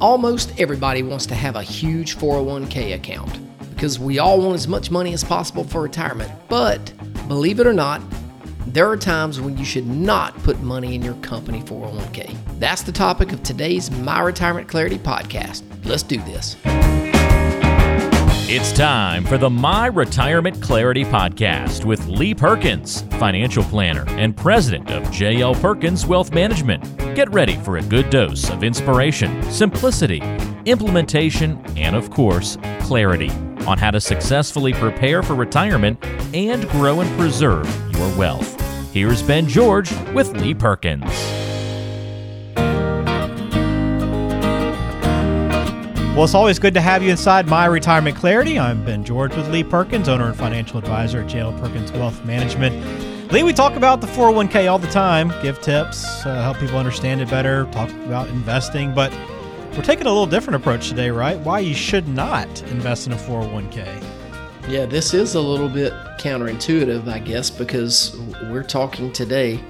Almost everybody wants to have a huge 401k account because we all want as much money as possible for retirement. But believe it or not, there are times when you should not put money in your company 401k. That's the topic of today's My Retirement Clarity podcast. Let's do this. It's time for the My Retirement Clarity Podcast with Lee Perkins, financial planner and president of JL Perkins Wealth Management. Get ready for a good dose of inspiration, simplicity, implementation, and of course, clarity on how to successfully prepare for retirement and grow and preserve your wealth. Here's Ben George with Lee Perkins. Well, it's always good to have you inside My Retirement Clarity. I'm Ben George with Lee Perkins, owner and financial advisor at JL Perkins Wealth Management. Lee, we talk about the 401k all the time, give tips, uh, help people understand it better, talk about investing, but we're taking a little different approach today, right? Why you should not invest in a 401k. Yeah, this is a little bit counterintuitive, I guess, because we're talking today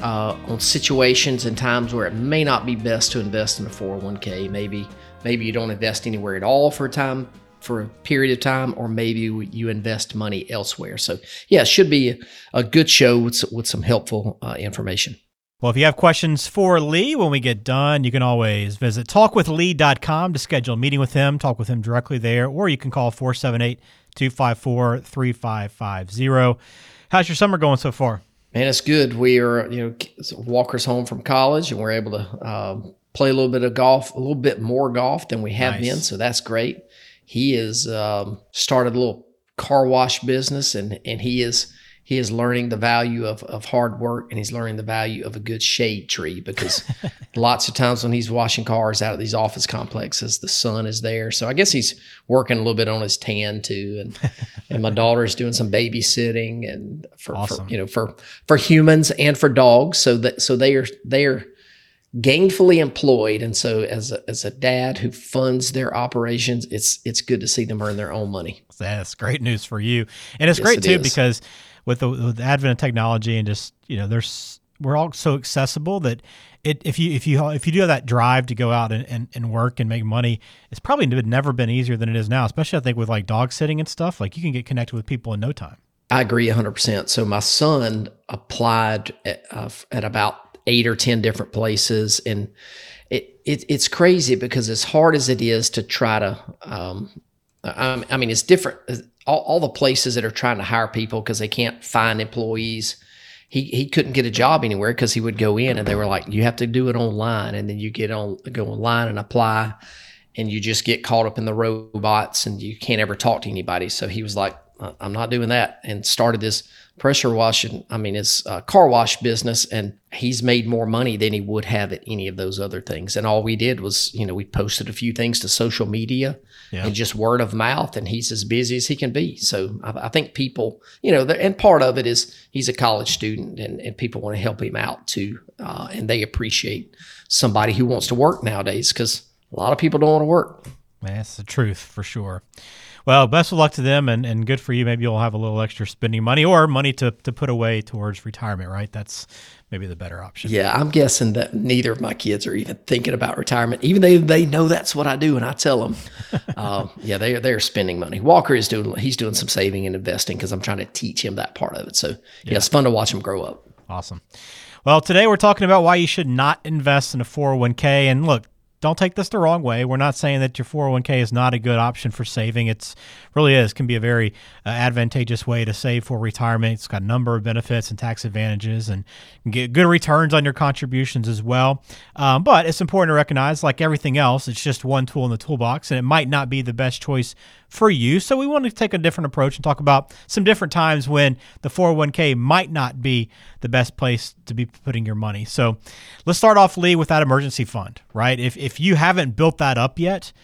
uh, on situations and times where it may not be best to invest in a 401k. Maybe maybe you don't invest anywhere at all for a time for a period of time, or maybe you invest money elsewhere. So yeah, it should be a good show with with some helpful uh, information. Well, if you have questions for Lee when we get done, you can always visit talkwithlee.com to schedule a meeting with him, talk with him directly there, or you can call 478 254 3550. How's your summer going so far? Man, it's good. We are, you know, Walker's home from college, and we're able to um, play a little bit of golf, a little bit more golf than we have nice. been. So that's great. He has um, started a little car wash business, and and he is he is learning the value of, of hard work and he's learning the value of a good shade tree because lots of times when he's washing cars out of these office complexes, the sun is there. So I guess he's working a little bit on his tan too. And and my daughter is doing some babysitting and for, awesome. for you know for for humans and for dogs. So that so they are they are gainfully employed and so as a, as a dad who funds their operations it's it's good to see them earn their own money that's great news for you and it's yes, great it too is. because with the, with the advent of technology and just you know there's we're all so accessible that it if you if you if you do have that drive to go out and, and, and work and make money, it's probably never been easier than it is now. Especially I think with like dog sitting and stuff, like you can get connected with people in no time. I agree 100%. So my son applied at, uh, at about eight or 10 different places. And it, it, it's crazy because as hard as it is to try to, um, I, I mean, it's different all, all the places that are trying to hire people because they can't find employees. He, he couldn't get a job anywhere because he would go in and they were like, you have to do it online. And then you get on, go online and apply and you just get caught up in the robots and you can't ever talk to anybody. So he was like, I'm not doing that and started this pressure washing. I mean, it's a car wash business and he's made more money than he would have at any of those other things. And all we did was, you know, we posted a few things to social media yeah. and just word of mouth and he's as busy as he can be. So I, I think people, you know, and part of it is he's a college student and, and people want to help him out too. Uh, and they appreciate somebody who wants to work nowadays because a lot of people don't want to work. That's the truth for sure. Well, best of luck to them and, and good for you. Maybe you'll have a little extra spending money or money to, to put away towards retirement, right? That's maybe the better option. Yeah, I'm guessing that neither of my kids are even thinking about retirement, even though they know that's what I do and I tell them. uh, yeah, they are, they're spending money. Walker is doing, he's doing some saving and investing because I'm trying to teach him that part of it. So yeah, yeah, it's fun to watch him grow up. Awesome. Well, today we're talking about why you should not invest in a 401k. And look, don't take this the wrong way. We're not saying that your 401k is not a good option for saving. It's really is can be a very uh, advantageous way to save for retirement. It's got a number of benefits and tax advantages, and get good returns on your contributions as well. Um, but it's important to recognize, like everything else, it's just one tool in the toolbox, and it might not be the best choice for you. So we want to take a different approach and talk about some different times when the 401k might not be the best place to be putting your money. So let's start off, Lee, with that emergency fund, right? If, if you haven't built that up yet,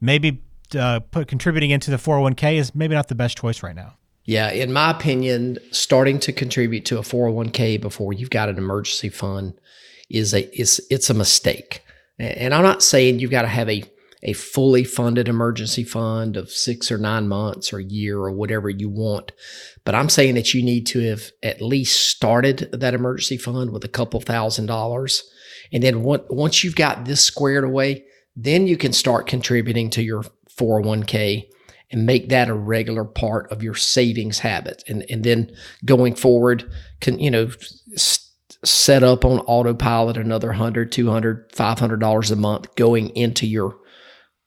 maybe uh, put contributing into the 401k is maybe not the best choice right now. Yeah, in my opinion, starting to contribute to a 401k before you've got an emergency fund is a is it's a mistake. And I'm not saying you've got to have a a fully funded emergency fund of six or nine months or a year or whatever you want. But I'm saying that you need to have at least started that emergency fund with a couple thousand dollars. And then once you've got this squared away, then you can start contributing to your 401k and make that a regular part of your savings habit. And, and then going forward, can, you know, set up on autopilot another 100, 200, 500 dollars a month going into your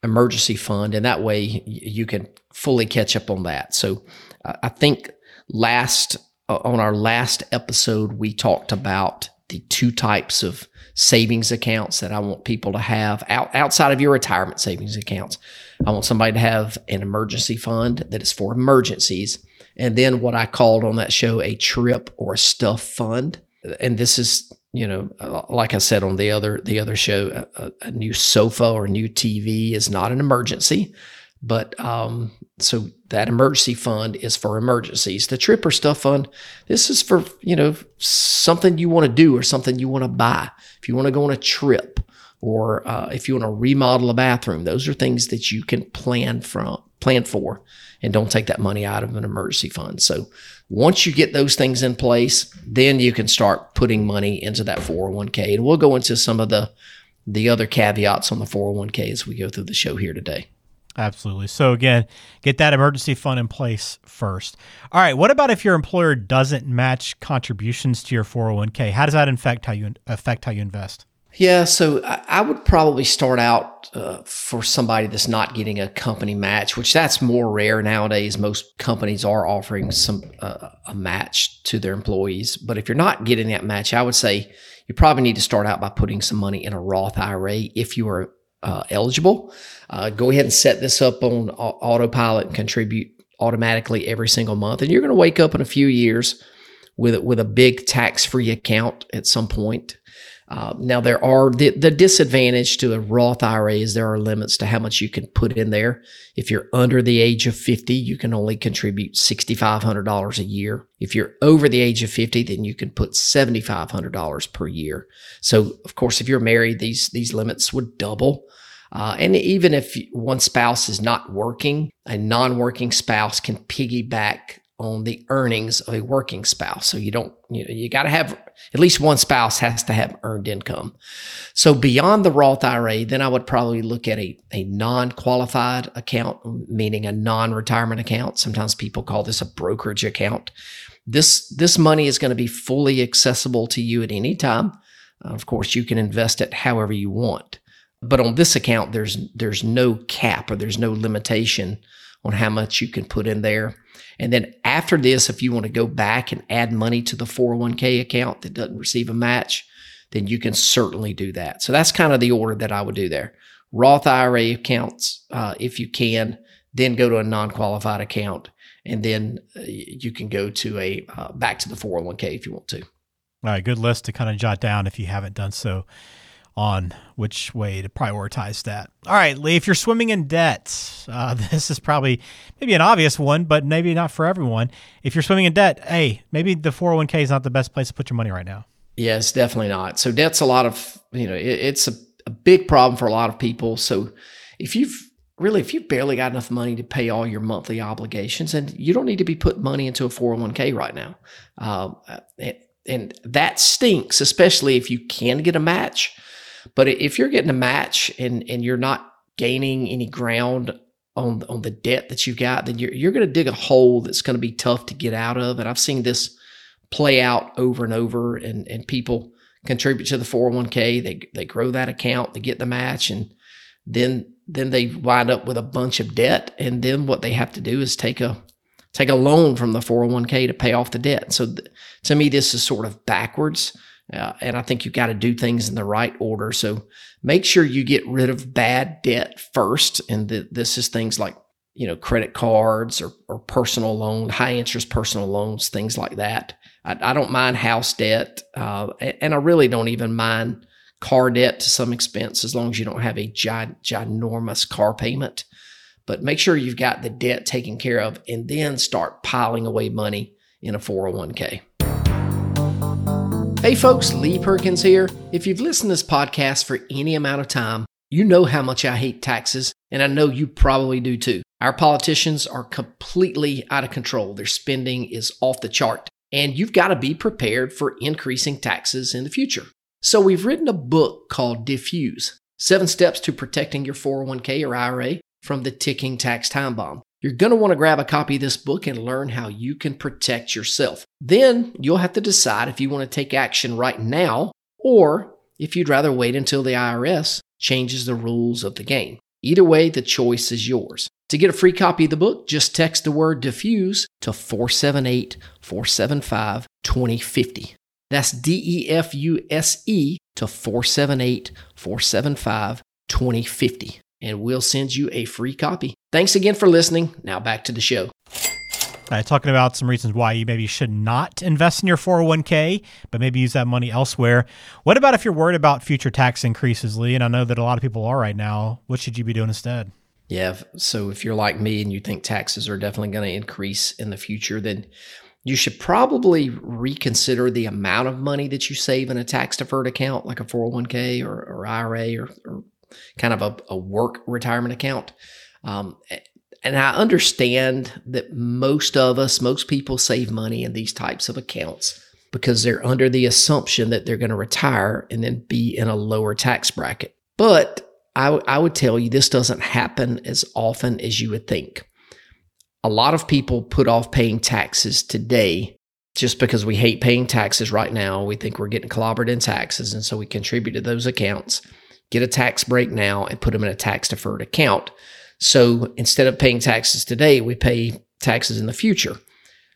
emergency fund. And that way you can fully catch up on that. So I think last uh, on our last episode, we talked about the two types of savings accounts that I want people to have out, outside of your retirement savings accounts. I want somebody to have an emergency fund that is for emergencies. And then what I called on that show a trip or a stuff fund. And this is, you know, uh, like I said on the other the other show, a, a new sofa or a new TV is not an emergency. But um, so that emergency fund is for emergencies. The trip or stuff fund, this is for, you know, something you want to do or something you want to buy. If you want to go on a trip or uh, if you want to remodel a bathroom, those are things that you can plan from plan for and don't take that money out of an emergency fund. So once you get those things in place, then you can start putting money into that 401k. And we'll go into some of the the other caveats on the 401k as we go through the show here today. Absolutely. So again, get that emergency fund in place first. All right. What about if your employer doesn't match contributions to your 401k? How does that affect how you affect how you invest? Yeah, so I would probably start out uh, for somebody that's not getting a company match, which that's more rare nowadays. Most companies are offering some uh, a match to their employees, but if you're not getting that match, I would say you probably need to start out by putting some money in a Roth IRA if you are uh, eligible. Uh, go ahead and set this up on autopilot and contribute automatically every single month. And you're going to wake up in a few years with, with a big tax free account at some point. Uh, now there are the, the disadvantage to a Roth IRA is there are limits to how much you can put in there. If you're under the age of 50, you can only contribute $6,500 a year. If you're over the age of 50, then you can put $7,500 per year. So of course, if you're married, these, these limits would double. Uh, and even if one spouse is not working, a non working spouse can piggyback on the earnings of a working spouse. So you don't, you know, you got to have at least one spouse has to have earned income. So beyond the Roth IRA, then I would probably look at a, a non qualified account, meaning a non retirement account. Sometimes people call this a brokerage account. This, this money is going to be fully accessible to you at any time. Uh, of course, you can invest it however you want. But on this account, there's there's no cap or there's no limitation on how much you can put in there. And then after this, if you want to go back and add money to the 401k account that doesn't receive a match, then you can certainly do that. So that's kind of the order that I would do there. Roth IRA accounts, uh, if you can, then go to a non-qualified account, and then uh, you can go to a uh, back to the 401k if you want to. All right, good list to kind of jot down if you haven't done so on which way to prioritize that. All right, Lee, if you're swimming in debt, uh, this is probably maybe an obvious one, but maybe not for everyone. If you're swimming in debt, hey, maybe the 401k is not the best place to put your money right now. Yeah, it's definitely not. So debt's a lot of, you know, it, it's a, a big problem for a lot of people. So if you've really, if you've barely got enough money to pay all your monthly obligations, and you don't need to be putting money into a 401k right now. Um, and that stinks, especially if you can get a match but if you're getting a match and and you're not gaining any ground on on the debt that you've got, then you're you're going to dig a hole that's going to be tough to get out of. And I've seen this play out over and over. And and people contribute to the 401k, they they grow that account, they get the match, and then then they wind up with a bunch of debt. And then what they have to do is take a take a loan from the 401k to pay off the debt. So th- to me, this is sort of backwards. Uh, and I think you've got to do things in the right order. So make sure you get rid of bad debt first. And th- this is things like, you know, credit cards or, or personal loan, high interest personal loans, things like that. I, I don't mind house debt. Uh, and I really don't even mind car debt to some expense as long as you don't have a gi- ginormous car payment. But make sure you've got the debt taken care of and then start piling away money in a 401k. Hey folks, Lee Perkins here. If you've listened to this podcast for any amount of time, you know how much I hate taxes, and I know you probably do too. Our politicians are completely out of control. Their spending is off the chart, and you've got to be prepared for increasing taxes in the future. So we've written a book called Defuse Seven steps to protecting your 401k or IRA from the ticking tax time bomb. You're going to want to grab a copy of this book and learn how you can protect yourself. Then you'll have to decide if you want to take action right now or if you'd rather wait until the IRS changes the rules of the game. Either way, the choice is yours. To get a free copy of the book, just text the word defuse to 478 475 2050. That's D E F U S E to 478 475 2050. And we'll send you a free copy. Thanks again for listening. Now back to the show. Uh, talking about some reasons why you maybe should not invest in your 401k, but maybe use that money elsewhere. What about if you're worried about future tax increases, Lee? And I know that a lot of people are right now. What should you be doing instead? Yeah. So if you're like me and you think taxes are definitely going to increase in the future, then you should probably reconsider the amount of money that you save in a tax deferred account, like a 401k or, or IRA or, or, kind of a, a work retirement account. Um, and I understand that most of us, most people save money in these types of accounts because they're under the assumption that they're going to retire and then be in a lower tax bracket. But I, w- I would tell you this doesn't happen as often as you would think a lot of people put off paying taxes today just because we hate paying taxes right now. We think we're getting clobbered in taxes. And so we contribute to those accounts, get a tax break now, and put them in a tax deferred account. So instead of paying taxes today, we pay taxes in the future.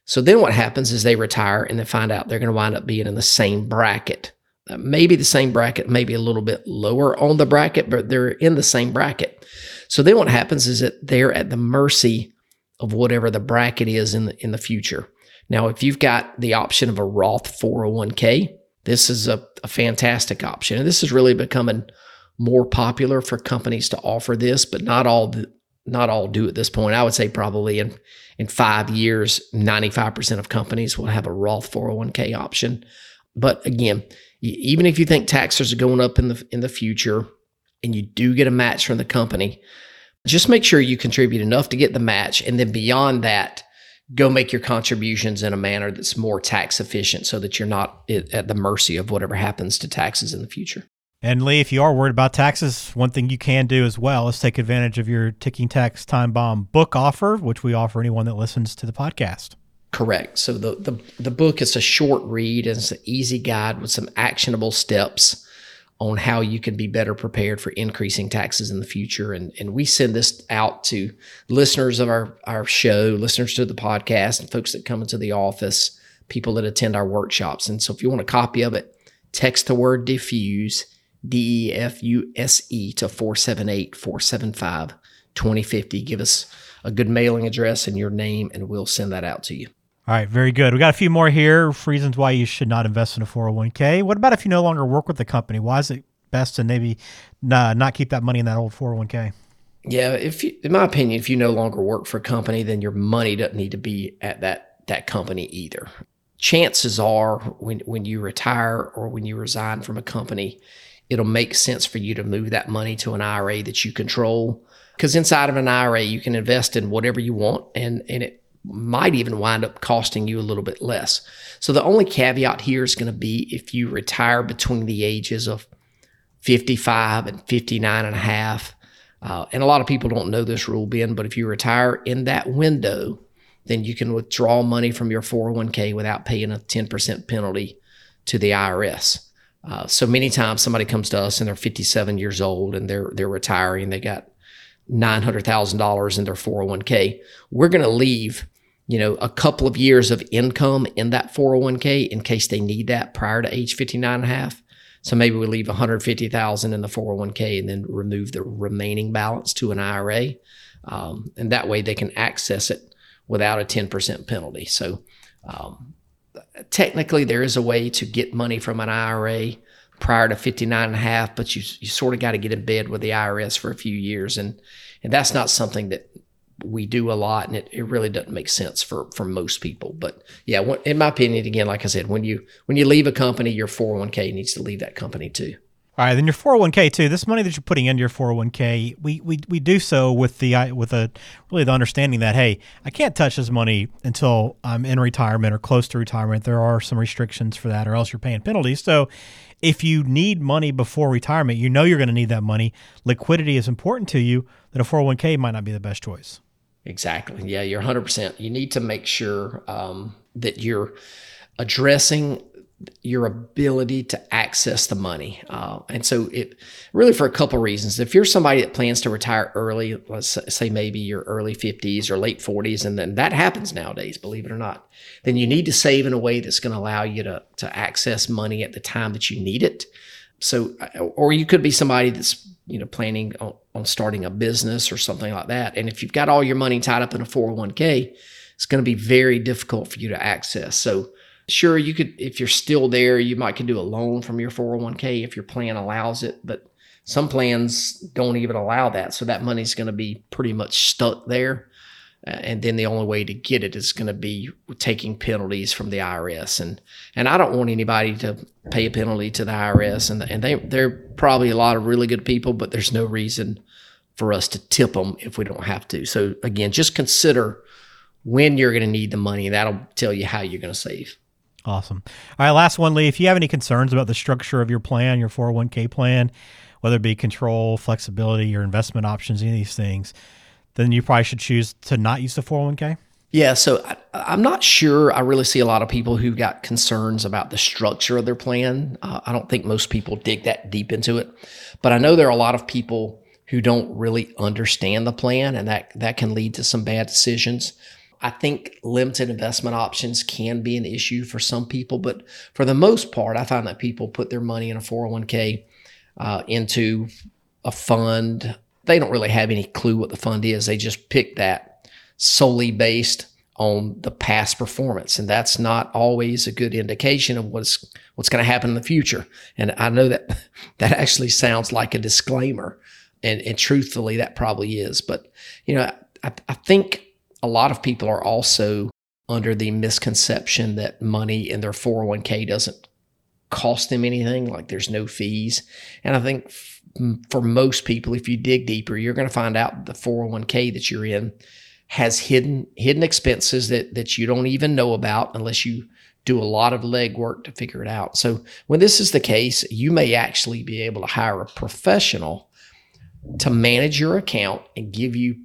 So then what happens is they retire and they find out they're going to wind up being in the same bracket. Maybe the same bracket, maybe a little bit lower on the bracket, but they're in the same bracket. So then what happens is that they're at the mercy of whatever the bracket is in the in the future. Now, if you've got the option of a Roth 401k, this is a, a fantastic option. And this is really becoming more popular for companies to offer this, but not all the, not all do at this point. I would say probably in in five years, 95% of companies will have a Roth 401k option. But again, even if you think taxes are going up in the in the future and you do get a match from the company, just make sure you contribute enough to get the match. And then beyond that, go make your contributions in a manner that's more tax efficient so that you're not at the mercy of whatever happens to taxes in the future. And Lee, if you are worried about taxes, one thing you can do as well is take advantage of your Ticking Tax Time Bomb book offer, which we offer anyone that listens to the podcast. Correct. So the the, the book is a short read and it's an easy guide with some actionable steps on how you can be better prepared for increasing taxes in the future. And, and we send this out to listeners of our, our show, listeners to the podcast, and folks that come into the office, people that attend our workshops. And so if you want a copy of it, text the word defuse, D E F U S E, to 478 475 2050. Give us a good mailing address and your name, and we'll send that out to you. All right, very good. We got a few more here. Reasons why you should not invest in a 401k. What about if you no longer work with the company? Why is it best to maybe not keep that money in that old 401k? Yeah, if you, in my opinion, if you no longer work for a company, then your money doesn't need to be at that that company either. Chances are, when when you retire or when you resign from a company, it'll make sense for you to move that money to an IRA that you control. Because inside of an IRA, you can invest in whatever you want, and and it might even wind up costing you a little bit less. So the only caveat here is going to be if you retire between the ages of 55 and 59 and a half. Uh, and a lot of people don't know this rule, Ben, but if you retire in that window, then you can withdraw money from your 401k without paying a 10% penalty to the IRS. Uh, so many times somebody comes to us and they're 57 years old and they're they're retiring. They got nine hundred thousand dollars in their 401k. We're going to leave you know, a couple of years of income in that 401k in case they need that prior to age 59 and a half. So maybe we leave 150,000 in the 401k and then remove the remaining balance to an IRA. Um, and that way they can access it without a 10% penalty. So um, technically there is a way to get money from an IRA prior to 59 and a half, but you, you sort of got to get in bed with the IRS for a few years. And, and that's not something that we do a lot and it, it really doesn't make sense for for most people but yeah in my opinion again like i said when you when you leave a company your 401k needs to leave that company too All right, then your 401k too. This money that you're putting into your 401k, we we, we do so with the with a really the understanding that hey, I can't touch this money until I'm in retirement or close to retirement. There are some restrictions for that, or else you're paying penalties. So, if you need money before retirement, you know you're going to need that money. Liquidity is important to you. That a 401k might not be the best choice. Exactly. Yeah, you're 100%. You need to make sure um, that you're addressing your ability to access the money. Uh, and so it really for a couple reasons. If you're somebody that plans to retire early, let's say maybe your early 50s or late 40s, and then that happens nowadays, believe it or not, then you need to save in a way that's going to allow you to, to access money at the time that you need it. So, or you could be somebody that's, you know, planning on, on starting a business or something like that. And if you've got all your money tied up in a 401k, it's going to be very difficult for you to access. So, Sure, you could, if you're still there, you might could do a loan from your 401k if your plan allows it, but some plans don't even allow that. So that money's going to be pretty much stuck there. And then the only way to get it is going to be taking penalties from the IRS. And and I don't want anybody to pay a penalty to the IRS. And and they they're probably a lot of really good people, but there's no reason for us to tip them if we don't have to. So again, just consider when you're going to need the money. That'll tell you how you're going to save. Awesome. All right, last one, Lee. If you have any concerns about the structure of your plan, your 401k plan, whether it be control, flexibility, your investment options, any of these things, then you probably should choose to not use the 401k. Yeah, so I, am not sure. I really see a lot of people who've got concerns about the structure of their plan. Uh, I don't think most people dig that deep into it, but I know there are a lot of people who don't really understand the plan, and that that can lead to some bad decisions. I think limited investment options can be an issue for some people, but for the most part, I find that people put their money in a 401k uh, into a fund. They don't really have any clue what the fund is. They just pick that solely based on the past performance, and that's not always a good indication of what's what's going to happen in the future. And I know that that actually sounds like a disclaimer, and, and truthfully, that probably is. But you know, I, I think a lot of people are also under the misconception that money in their 401k doesn't cost them anything, like there's no fees. And I think f- for most people, if you dig deeper, you're going to find out the 401k that you're in has hidden hidden expenses that that you don't even know about unless you do a lot of legwork to figure it out. So when this is the case, you may actually be able to hire a professional to manage your account and give you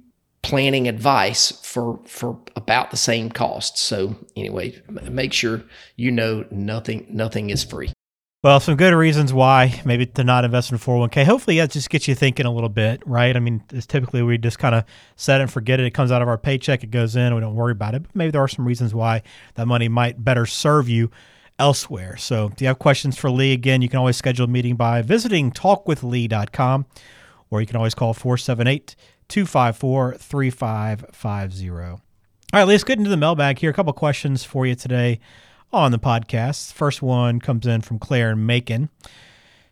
planning advice for for about the same cost. So anyway, make sure you know nothing nothing is free. Well, some good reasons why maybe to not invest in 401k. Hopefully, that just gets you thinking a little bit, right? I mean, typically we just kind of set it and forget it. It comes out of our paycheck, it goes in, we don't worry about it. But maybe there are some reasons why that money might better serve you elsewhere. So, if you have questions for Lee, again, you can always schedule a meeting by visiting talkwithlee.com or you can always call 478 254 3550. All right, let's get into the mailbag here. A couple questions for you today on the podcast. First one comes in from Claire and Macon.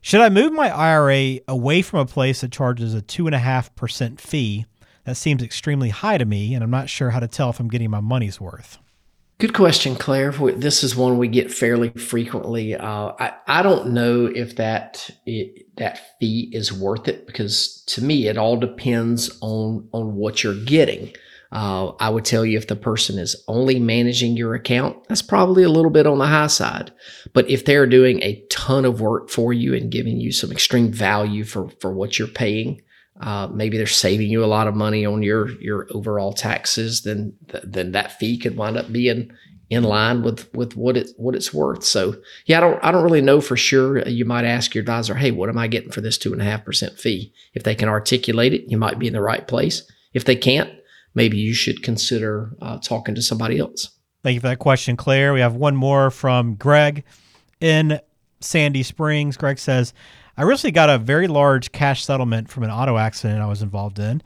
Should I move my IRA away from a place that charges a 2.5% fee? That seems extremely high to me, and I'm not sure how to tell if I'm getting my money's worth. Good question, Claire. This is one we get fairly frequently. Uh, I, I don't know if that it, that fee is worth it because to me it all depends on on what you're getting. Uh, I would tell you if the person is only managing your account, that's probably a little bit on the high side. But if they're doing a ton of work for you and giving you some extreme value for for what you're paying, uh, maybe they're saving you a lot of money on your your overall taxes, then then that fee could wind up being in line with with what it what it's worth. So yeah, I don't I don't really know for sure. You might ask your advisor, hey, what am I getting for this two and a half percent fee? If they can articulate it, you might be in the right place. If they can't, maybe you should consider uh, talking to somebody else. Thank you for that question, Claire. We have one more from Greg in Sandy Springs. Greg says, I recently got a very large cash settlement from an auto accident I was involved in.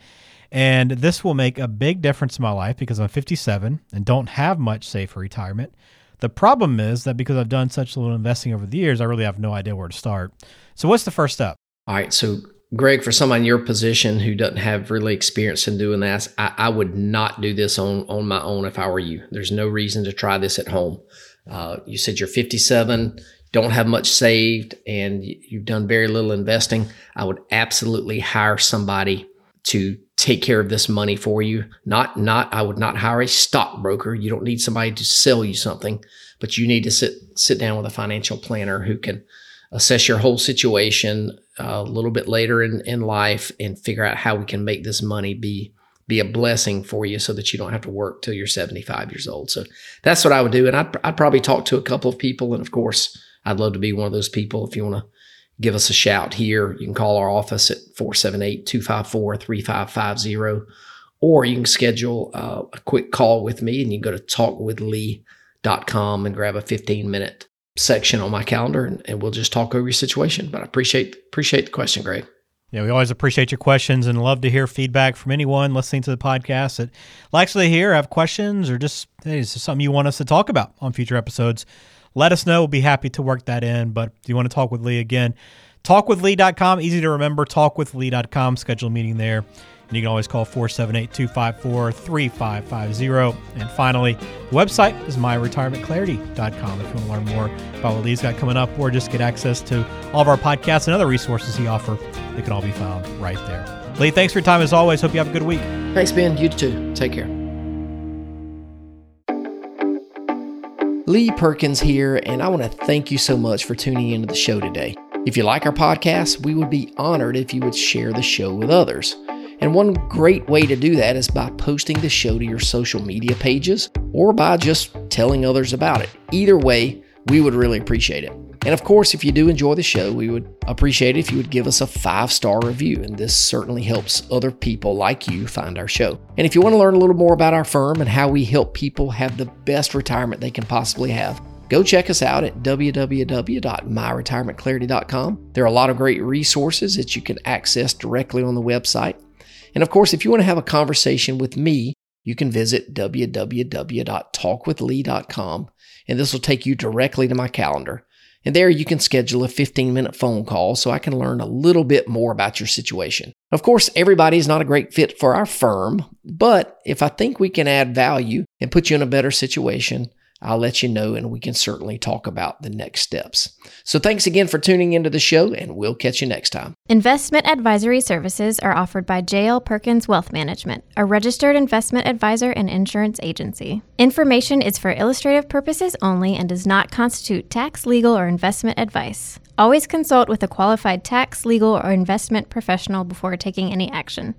And this will make a big difference in my life because I'm 57 and don't have much saved for retirement. The problem is that because I've done such little investing over the years, I really have no idea where to start. So, what's the first step? All right. So, Greg, for someone in your position who doesn't have really experience in doing this, I, I, would not do this on, on my own if I were you. There's no reason to try this at home. Uh, you said you're 57, don't have much saved and you've done very little investing, I would absolutely hire somebody to take care of this money for you. Not, not, I would not hire a stockbroker. You don't need somebody to sell you something, but you need to sit, sit down with a financial planner who can assess your whole situation uh, a little bit later in, in life and figure out how we can make this money be be a blessing for you so that you don't have to work till you're 75 years old. So that's what I would do. And I'd, I'd probably talk to a couple of people. And of course, I'd love to be one of those people. If you want to give us a shout here, you can call our office at 478 254 3550, or you can schedule uh, a quick call with me and you can go to talkwithlee.com and grab a 15 minute section on my calendar and, and we'll just talk over your situation. But I appreciate appreciate the question, Greg. Yeah, we always appreciate your questions and love to hear feedback from anyone listening to the podcast that likes to hear, have questions, or just hey, is something you want us to talk about on future episodes. Let us know. We'll be happy to work that in. But if you want to talk with Lee again, talkwithlee.com, easy to remember, talkwithlee.com, schedule a meeting there. And you can always call 478 254 3550. And finally, the website is myretirementclarity.com if you want to learn more about what Lee's got coming up or just get access to all of our podcasts and other resources he offers. They can all be found right there. Lee, thanks for your time as always. Hope you have a good week. Thanks, Ben. You too. Take care. Lee Perkins here, and I want to thank you so much for tuning into the show today. If you like our podcast, we would be honored if you would share the show with others. And one great way to do that is by posting the show to your social media pages or by just telling others about it. Either way, we would really appreciate it. And of course, if you do enjoy the show, we would appreciate it if you would give us a five star review. And this certainly helps other people like you find our show. And if you want to learn a little more about our firm and how we help people have the best retirement they can possibly have, go check us out at www.myretirementclarity.com. There are a lot of great resources that you can access directly on the website. And of course, if you want to have a conversation with me, you can visit www.talkwithlee.com and this will take you directly to my calendar. And there you can schedule a 15 minute phone call so I can learn a little bit more about your situation. Of course, everybody is not a great fit for our firm, but if I think we can add value and put you in a better situation, I'll let you know and we can certainly talk about the next steps. So thanks again for tuning into the show and we'll catch you next time. Investment advisory services are offered by JL Perkins Wealth Management, a registered investment advisor and insurance agency. Information is for illustrative purposes only and does not constitute tax, legal, or investment advice. Always consult with a qualified tax, legal, or investment professional before taking any action.